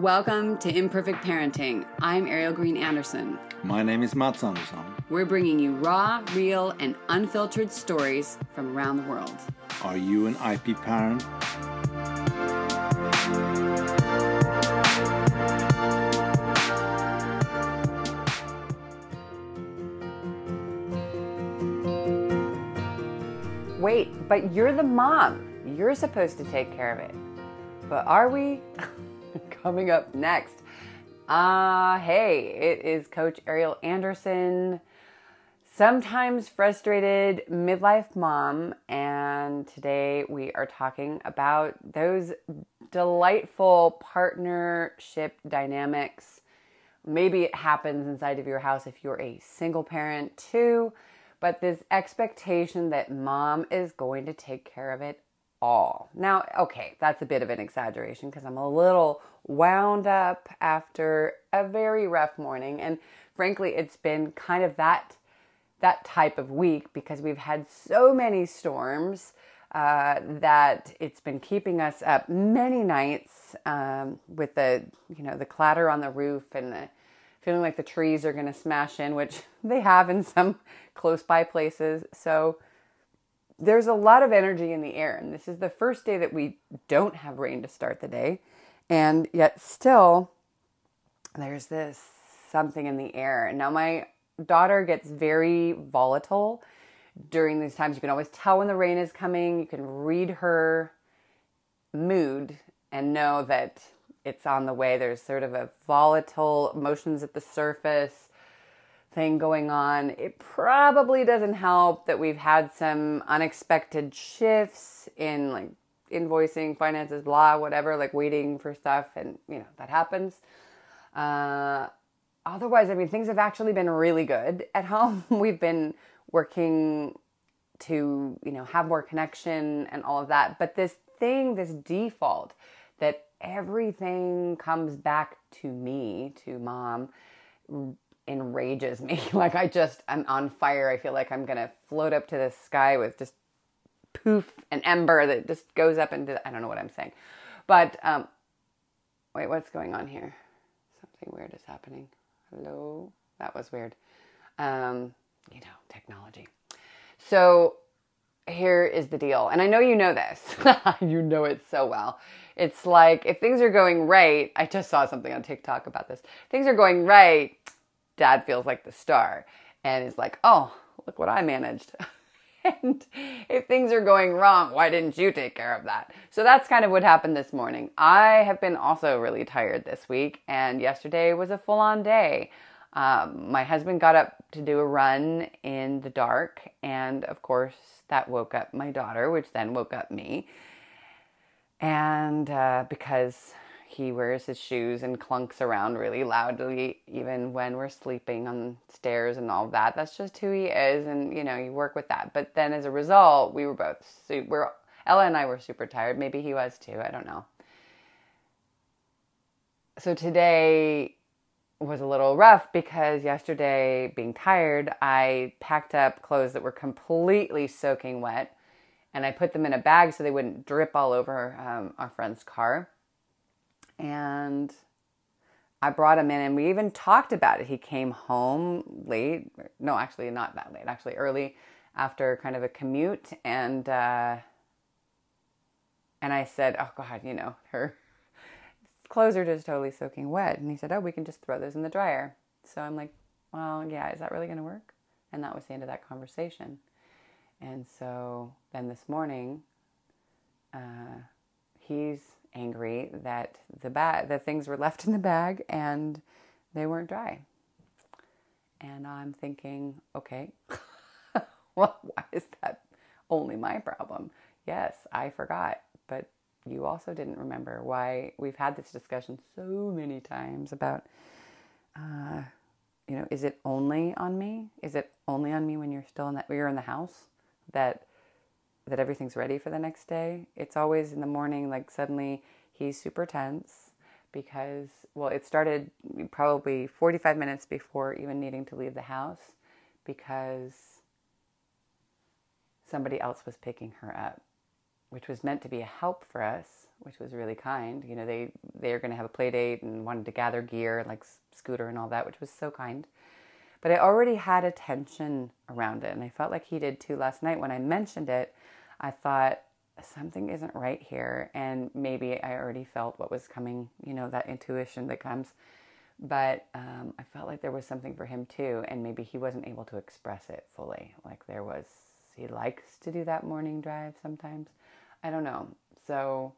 Welcome to Imperfect Parenting. I'm Ariel Green Anderson. My name is Mats Anderson. We're bringing you raw, real, and unfiltered stories from around the world. Are you an IP parent? Wait, but you're the mom. You're supposed to take care of it. But are we? Coming up next. Uh, hey, it is Coach Ariel Anderson, sometimes frustrated midlife mom, and today we are talking about those delightful partnership dynamics. Maybe it happens inside of your house if you're a single parent too but this expectation that mom is going to take care of it all. Now, okay, that's a bit of an exaggeration because I'm a little wound up after a very rough morning and frankly, it's been kind of that that type of week because we've had so many storms uh, that it's been keeping us up many nights um, with the you know the clatter on the roof and the feeling like the trees are going to smash in, which they have in some close by places. So there's a lot of energy in the air. And this is the first day that we don't have rain to start the day. And yet, still, there's this something in the air. And now, my daughter gets very volatile during these times. You can always tell when the rain is coming, you can read her mood and know that it's on the way. There's sort of a volatile emotions at the surface thing going on. It probably doesn't help that we've had some unexpected shifts in like invoicing, finances, blah, whatever, like waiting for stuff, and you know, that happens. Uh, otherwise, I mean, things have actually been really good at home. We've been working to, you know, have more connection and all of that. But this thing, this default that everything comes back to me, to mom, enrages me. like I just, I'm on fire. I feel like I'm to float up to the sky with just poof, an ember that just goes up into, I don't know what I'm saying. But, um, wait, what's going on here? Something weird is happening. Hello? That was weird. Um, you know, technology. So here is the deal. And I know you know this. you know it so well. It's like if things are going right, I just saw something on TikTok about this. Things are going right, dad feels like the star and is like, "Oh, look what I managed." and if things are going wrong, why didn't you take care of that? So that's kind of what happened this morning. I have been also really tired this week, and yesterday was a full on day. Um, my husband got up to do a run in the dark, and of course, that woke up my daughter, which then woke up me. And uh, because he wears his shoes and clunks around really loudly, even when we're sleeping on stairs and all that. That's just who he is, and you know, you work with that. But then as a result, we were both super, Ella and I were super tired. Maybe he was too. I don't know. So today was a little rough because yesterday, being tired, I packed up clothes that were completely soaking wet and I put them in a bag so they wouldn't drip all over um, our friend's car. And I brought him in and we even talked about it. He came home late. No, actually, not that late, actually, early after kind of a commute. And, uh, and I said, Oh, God, you know, her clothes are just totally soaking wet. And he said, Oh, we can just throw those in the dryer. So I'm like, Well, yeah, is that really going to work? And that was the end of that conversation. And so then this morning, uh, he's angry that the bag, the things were left in the bag and they weren't dry. And I'm thinking, okay, well, why is that only my problem? Yes, I forgot, but you also didn't remember why we've had this discussion so many times about uh, you know is it only on me is it only on me when you're still in that you're in the house that that everything's ready for the next day it's always in the morning like suddenly he's super tense because well it started probably 45 minutes before even needing to leave the house because somebody else was picking her up which was meant to be a help for us, which was really kind. You know, they they were going to have a play date and wanted to gather gear like scooter and all that, which was so kind. But I already had a tension around it, and I felt like he did too last night when I mentioned it. I thought something isn't right here, and maybe I already felt what was coming. You know, that intuition that comes. But um, I felt like there was something for him too, and maybe he wasn't able to express it fully. Like there was, he likes to do that morning drive sometimes. I don't know. So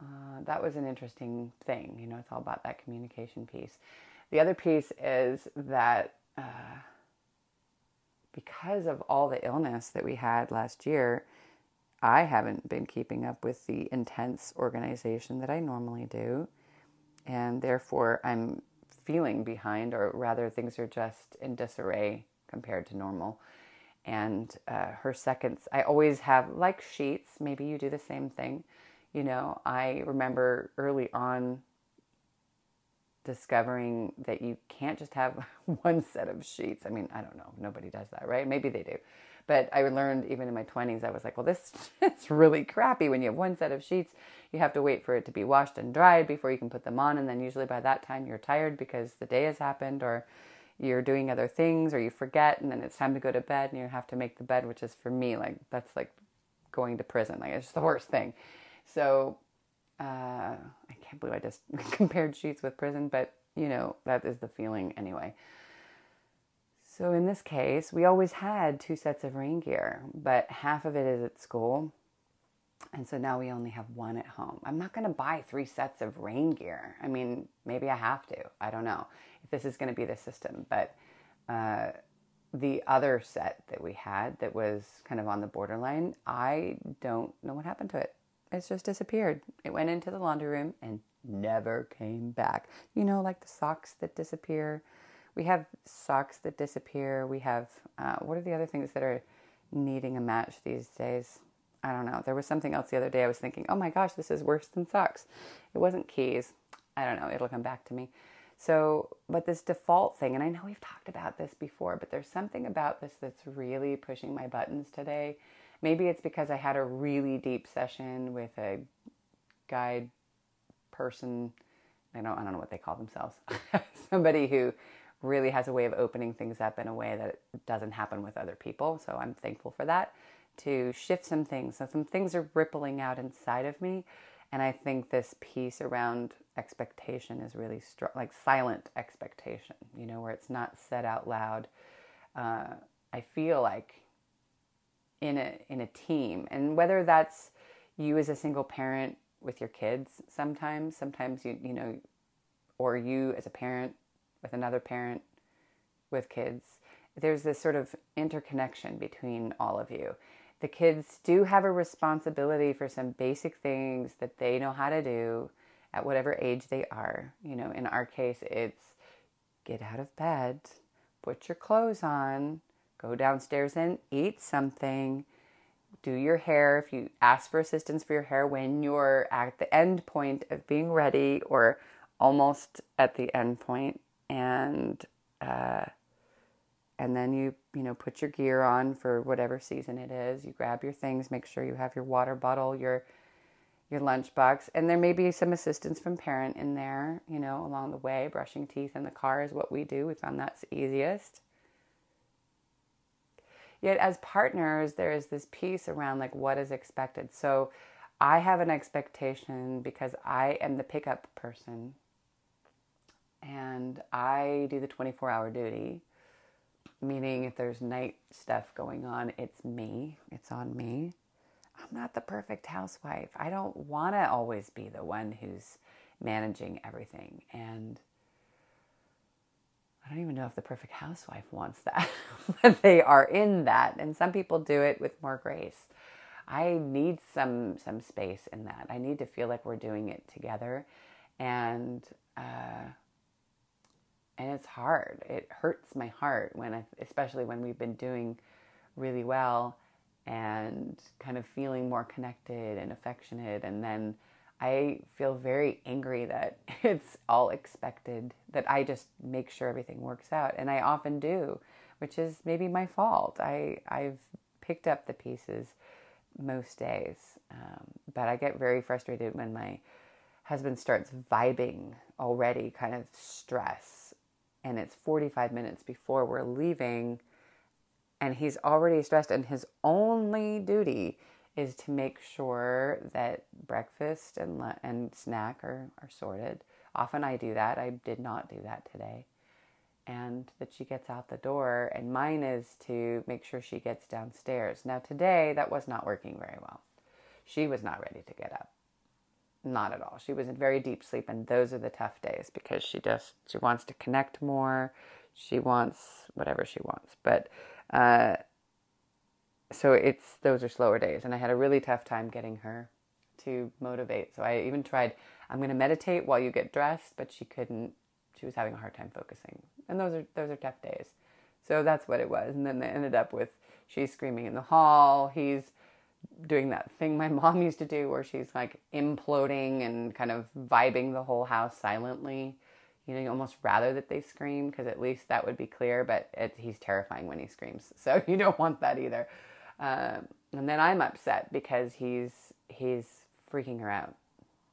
uh, that was an interesting thing. You know, it's all about that communication piece. The other piece is that uh, because of all the illness that we had last year, I haven't been keeping up with the intense organization that I normally do. And therefore, I'm feeling behind, or rather, things are just in disarray compared to normal. And uh, her seconds, I always have like sheets. Maybe you do the same thing. You know, I remember early on discovering that you can't just have one set of sheets. I mean, I don't know. Nobody does that, right? Maybe they do. But I learned even in my 20s, I was like, well, this is really crappy when you have one set of sheets. You have to wait for it to be washed and dried before you can put them on. And then usually by that time, you're tired because the day has happened or you're doing other things or you forget and then it's time to go to bed and you have to make the bed, which is for me, like, that's like going to prison. Like, it's the worst thing. So uh, I can't believe I just compared sheets with prison, but you know, that is the feeling anyway. So in this case, we always had two sets of rain gear, but half of it is at school. And so now we only have one at home. I'm not going to buy three sets of rain gear. I mean, maybe I have to. I don't know if this is going to be the system. But uh, the other set that we had that was kind of on the borderline, I don't know what happened to it. It's just disappeared. It went into the laundry room and never came back. You know, like the socks that disappear. We have socks that disappear. We have, uh, what are the other things that are needing a match these days? I don't know. There was something else the other day I was thinking, oh my gosh, this is worse than socks. It wasn't keys. I don't know. It'll come back to me. So, but this default thing, and I know we've talked about this before, but there's something about this that's really pushing my buttons today Maybe it's because I had a really deep session with a guide person. I don't, I don't know what they call themselves. Somebody who really has a way of opening things up in a way that doesn't happen with other people. So I'm thankful for that to shift some things. So some things are rippling out inside of me. And I think this piece around expectation is really strong, like silent expectation, you know, where it's not said out loud. Uh, I feel like in a in a team and whether that's you as a single parent with your kids sometimes sometimes you you know or you as a parent with another parent with kids. There's this sort of interconnection between all of you. The kids do have a responsibility for some basic things that they know how to do at whatever age they are. You know in our case it's get out of bed put your clothes on go downstairs and eat something, do your hair. If you ask for assistance for your hair when you're at the end point of being ready or almost at the end point, and uh, and then you you know put your gear on for whatever season it is. You grab your things, make sure you have your water bottle, your your lunchbox, and there may be some assistance from parent in there, you know, along the way. Brushing teeth in the car is what we do. We found that's easiest. Yet as partners, there is this piece around like what is expected. So I have an expectation because I am the pickup person and I do the 24 hour duty, meaning if there's night stuff going on, it's me, it's on me. I'm not the perfect housewife. I don't want to always be the one who's managing everything. And I don't even know if the perfect housewife wants that, but they are in that. And some people do it with more grace. I need some some space in that. I need to feel like we're doing it together, and uh, and it's hard. It hurts my heart when, I, especially when we've been doing really well and kind of feeling more connected and affectionate, and then I feel very angry that it's all expected, that I just make sure everything works out. And I often do, which is maybe my fault. I, I've picked up the pieces most days. Um, but I get very frustrated when my husband starts vibing already, kind of stress, and it's 45 minutes before we're leaving, and he's already stressed, and his only duty is to make sure that breakfast and and snack are, are sorted. Often I do that. I did not do that today. And that she gets out the door, and mine is to make sure she gets downstairs. Now, today that was not working very well. She was not ready to get up. Not at all. She was in very deep sleep, and those are the tough days because she just she wants to connect more. She wants whatever she wants, but uh, so it's those are slower days, and I had a really tough time getting her to motivate. So I even tried. I'm going to meditate while you get dressed, but she couldn't. She was having a hard time focusing, and those are those are tough days. So that's what it was. And then they ended up with she's screaming in the hall. He's doing that thing my mom used to do where she's like imploding and kind of vibing the whole house silently. You know, you almost rather that they scream because at least that would be clear, but it, he's terrifying when he screams. So you don't want that either. Um, and then I'm upset because he's he's freaking her out.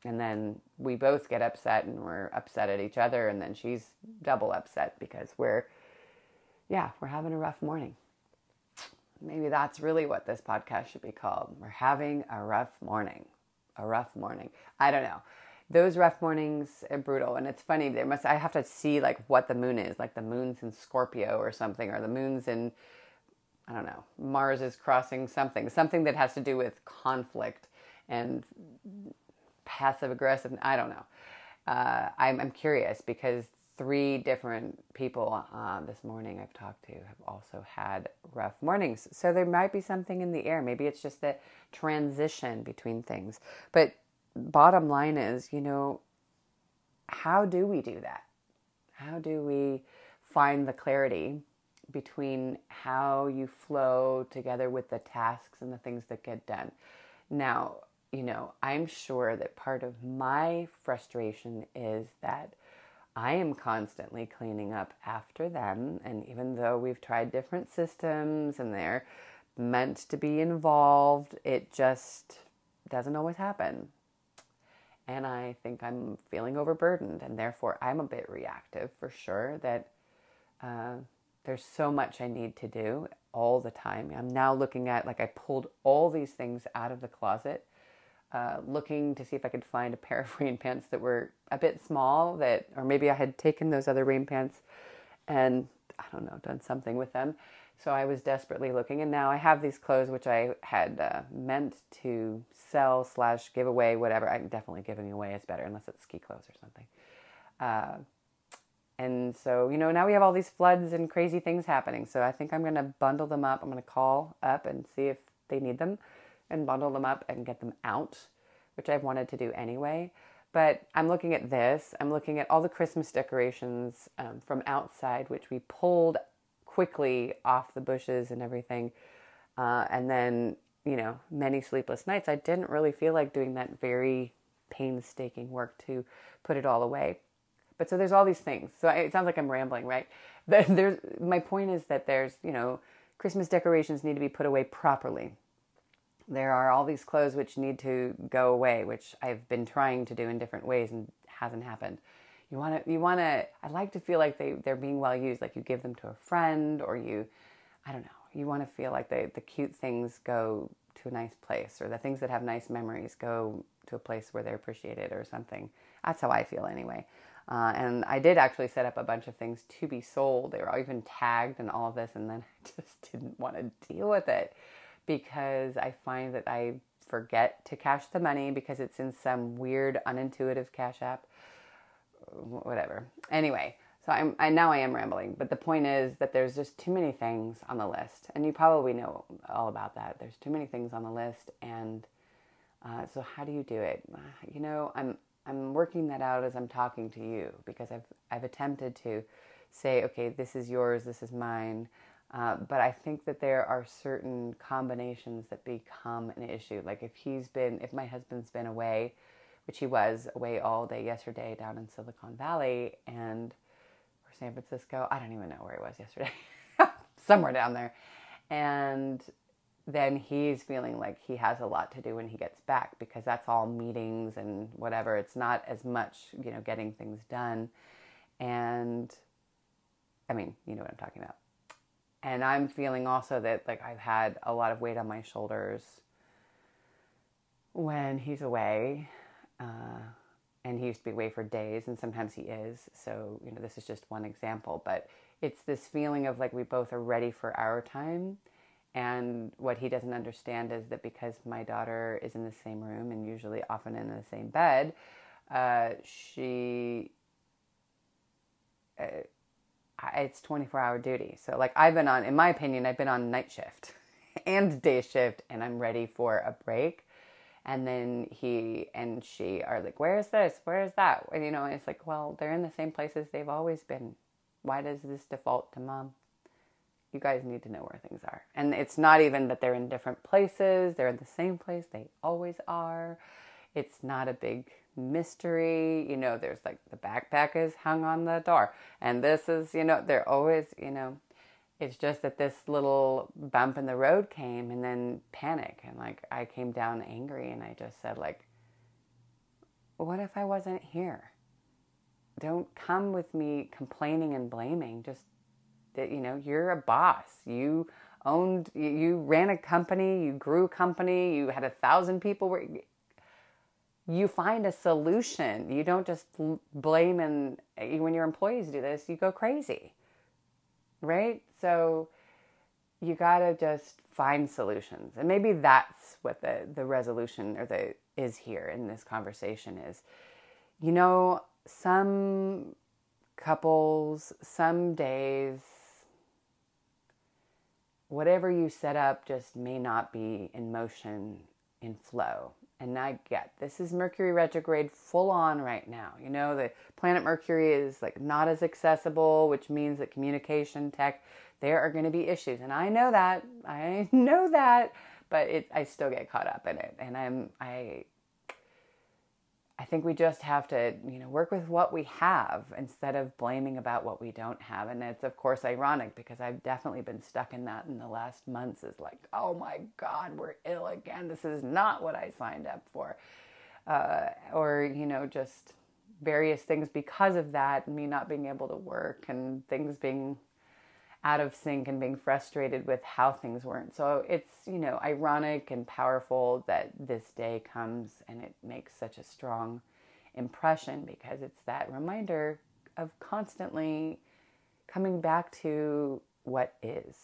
And then we both get upset and we're upset at each other. And then she's double upset because we're, yeah, we're having a rough morning. Maybe that's really what this podcast should be called. We're having a rough morning. A rough morning. I don't know. Those rough mornings are brutal. And it's funny, there must I have to see like what the moon is, like the moon's in Scorpio or something, or the moon's in I don't know, Mars is crossing something, something that has to do with conflict and passive aggressive. I don't know. Uh, I'm, I'm, curious because three different people uh, this morning I've talked to have also had rough mornings. So there might be something in the air. Maybe it's just the transition between things. But bottom line is, you know, how do we do that? How do we find the clarity between how you flow together with the tasks and the things that get done. Now, you know, I'm sure that part of my frustration is that I am constantly cleaning up after them. And even though we've tried different systems and they're meant to be involved, it just doesn't always happen. And I think I'm feeling overburdened, and therefore I'm a bit reactive for sure. That uh, there's so much I need to do all the time. I'm now looking at, like, I pulled all these things out of the closet, uh, looking to see if I could find a pair of rain pants that were a bit small, that, or maybe I had taken those other rain pants and, I don't know, done something with them. So I was desperately looking, and now I have these clothes which I had uh, meant to sell slash give away, whatever. I'm definitely giving away is better, unless it's ski clothes or something. Uh, and so, you know, now we have all these floods and crazy things happening. So I think I'm to bundle them up. I'm to call up and see if they need them and bundle them up and get them out, which I've wanted to do anyway. But I'm looking at this. I'm looking at all the Christmas decorations um, from outside, which we pulled quickly off the bushes and everything. Uh, and then, you know, many sleepless nights. I didn't really feel like doing that very painstaking work to put it all away. But so there's all these things. So it sounds like I'm rambling, right? There's my point is that there's you know Christmas decorations need to be put away properly. There are all these clothes which need to go away, which I've been trying to do in different ways and hasn't happened. You want to you want to I like to feel like they they're being well used like you give them to a friend or you I don't know. You want to feel like they, the cute things go to a nice place or the things that have nice memories go to a place where they're appreciated or something. That's how I feel anyway. Uh, and I did actually set up a bunch of things to be sold. They were all even tagged and all of this, and then I just didn't want to deal with it because I find that I forget to cash the money because it's in some weird, unintuitive cash app. Whatever. Anyway, so I'm I now I am rambling, but the point is that there's just too many things on the list, and you probably know all about that. There's too many things on the list, and uh, so how do you do it? You know, I'm I'm working that out as I'm talking to you because I've I've attempted to say, okay, this is yours, this is mine. Uh, but I think that there are certain combinations that become an issue. Like if he's been, if my husband's been away, which he was away all day yesterday down in Silicon Valley and or San Francisco, I don't even know where he was yesterday, somewhere down there, and then he's feeling like he has a lot to do when he gets back because that's all meetings and whatever. It's not as much, you know, getting things done. And I mean, you know what I'm talking about. And I'm feeling also that like I've had a lot of weight on my shoulders when he's away. Uh, and he used to be away for days, and sometimes he is. So, you know, this is just one example, but it's this feeling of like we both are ready for our time. And what he doesn't understand is that because my daughter is in the same room and usually often in the same bed, uh, she, uh, it's 24 hour duty. So, like, I've been on, in my opinion, I've been on night shift and day shift, and I'm ready for a break and then he and she are like, Where's this? Where's that? And you know, it's like, Well, they're in the same places they've always been. Why does this default to mom? You guys need to know where things are. And it's not even that they're in different places, they're in the same place they always are. It's not a big mystery. You know, there's like the backpack is hung on the door, and this is, you know, they're always, you know, it's just that this little bump in the road came and then panic. And like I came down angry and I just said, like, what if I wasn't here? Don't come with me complaining and blaming. Just that, you know, you're a boss. You owned, you ran a company, you grew a company, you had a thousand people where you find a solution. You don't just blame and eh, when your employees do this, you go crazy right? So you got to just find solutions. And maybe that's what the, the resolution or the is here in this conversation is, you know, some couples, some days, whatever you set up just may not be in motion, in flow. And I get this is Mercury retrograde full on right now. You know, the planet Mercury is like not as accessible, which means that communication, tech, there are going to be issues. And I know that. I know that, but it I still get caught up in it. And I'm I I think we just have to, you know, work with what we have instead of blaming about what we don't have. And it's of course ironic because I've definitely been stuck in that in the last months is like, oh my God, we're ill again. This is not what I signed up for. Uh, or, you know, just various things because of that, me not being able to work and things being out of sync and being frustrated with how things weren't. So it's, you know, ironic and powerful that this day comes and it makes such a strong impression because it's that reminder of constantly coming back to what is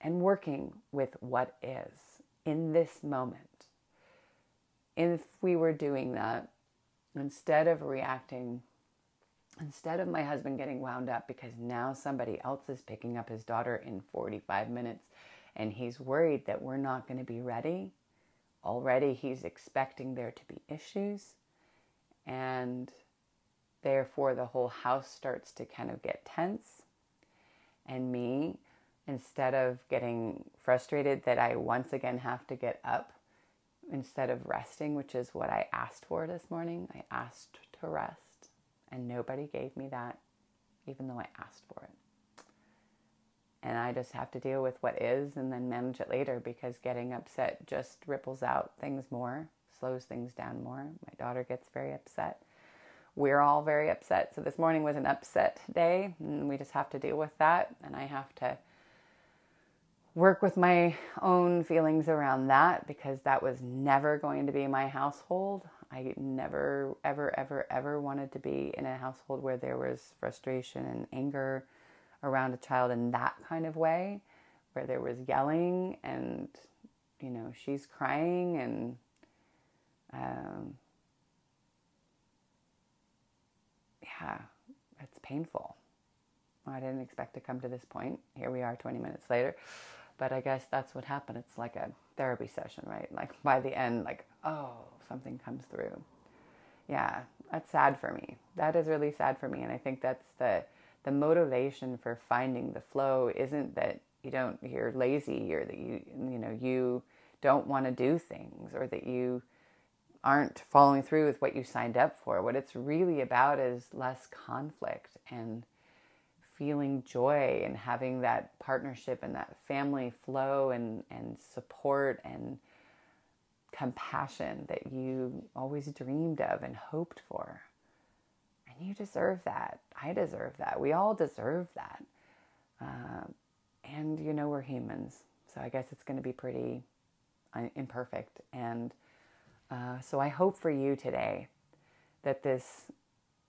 and working with what is in this moment. If we were doing that, instead of reacting instead of my husband getting wound up because now somebody else is picking up his daughter in 45 minutes and he's worried that we're not going to be ready, already he's expecting there to be issues. And therefore, the whole house starts to kind of get tense. And me, instead of getting frustrated that I once again have to get up instead of resting, which is what I asked for this morning, I asked to rest and nobody gave me that, even though I asked for it. And I just have to deal with what is and then manage it later because getting upset just ripples out things more, slows things down more. My daughter gets very upset. We're all very upset. So this morning was an upset day, and we just have to deal with that. And I have to work with my own feelings around that because that was never going to be my household. I never, ever, ever, ever wanted to be in a household where there was frustration and anger around a child in that kind of way, where there was yelling and, you know, she's crying and, um, yeah, it's painful. I didn't expect to come to this point. Here we are 20 minutes later. But I guess that's what happened. It's like a therapy session, right? Like by the end, like, oh, something comes through. Yeah, that's sad for me. That is really sad for me. And I think that's the the motivation for finding the flow isn't that you don't you're lazy or that you you know you don't want to do things or that you aren't following through with what you signed up for. What it's really about is less conflict and feeling joy and having that partnership and that family flow and, and support and compassion that you always dreamed of and hoped for. And you deserve that. I deserve that. We all deserve that. Uh, and you know, we're humans. So I guess it's going to be pretty uh, imperfect. And uh, so I hope for you today that this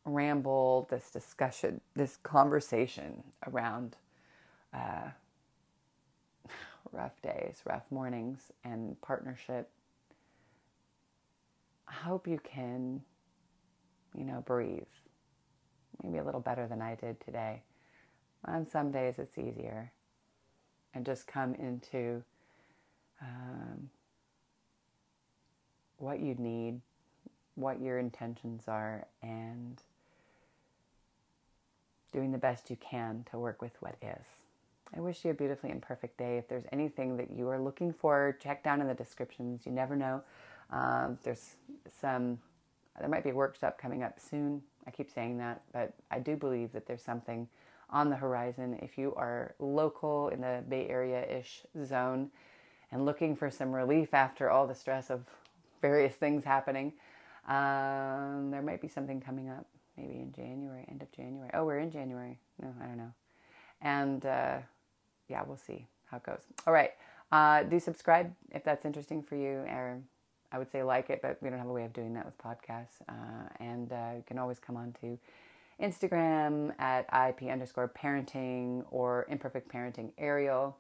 ramble, this discussion, this conversation around uh, rough days, rough mornings, and partnership. Hope you can, you know, breathe. Maybe a little better than I did today. On some days it's easier. And just come into um, what you need, what your intentions are, and doing the best you can to work with what is. I wish you a beautifully imperfect day. If there's anything that you are looking for, check down in the descriptions. You never know. Um, there's some, there might be a workshop coming up soon. I keep saying that, but I do believe that there's something on the horizon. If you are local in the Bay Area ish zone and looking for some relief after all the stress of various things happening, um, there might be something coming up maybe in January, end of January. Oh, we're in January. No, I don't know. And uh, yeah, we'll see how it goes. All right. Uh, do subscribe if that's interesting for you. Or I would say like it, but we don't have a way of doing that with podcasts. Uh, and uh, you can always come on to Instagram at IP underscore parenting or imperfect parenting Ariel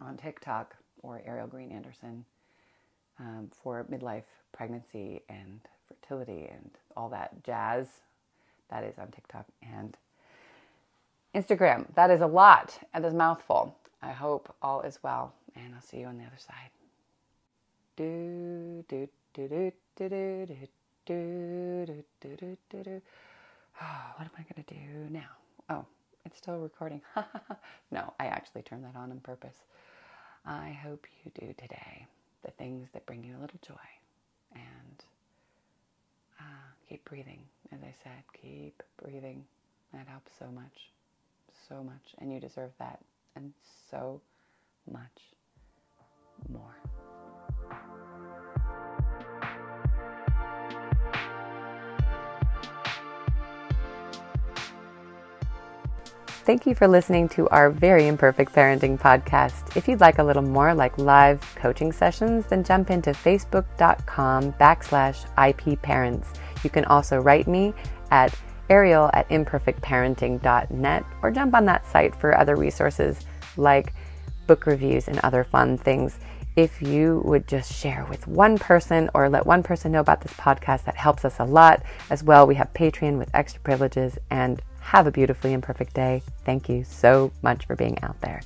on TikTok or Ariel Green Anderson um, for midlife pregnancy and fertility and all that jazz. That is on TikTok and Instagram. That is a lot. and That is mouthful. I hope all is well, and I'll see you on the other side. Do do do do do do do do do do do do. What am I gonna do now? Oh, it's still recording. no, I actually turned that on on purpose. I hope you do today the things that bring you a little joy and uh, keep breathing. As I said, keep breathing. That helps so much, so much. And you deserve that and so much more. Thank you for listening to our very imperfect parenting podcast. If you'd like a little more like live coaching sessions, then jump into facebook.com backslash IP parents. You can also write me at ariel at imperfectparenting.net or jump on that site for other resources like book reviews and other fun things. If you would just share with one person or let one person know about this podcast, that helps us a lot. As well, we have Patreon with extra privileges and have a beautifully imperfect day. Thank you so much for being out there.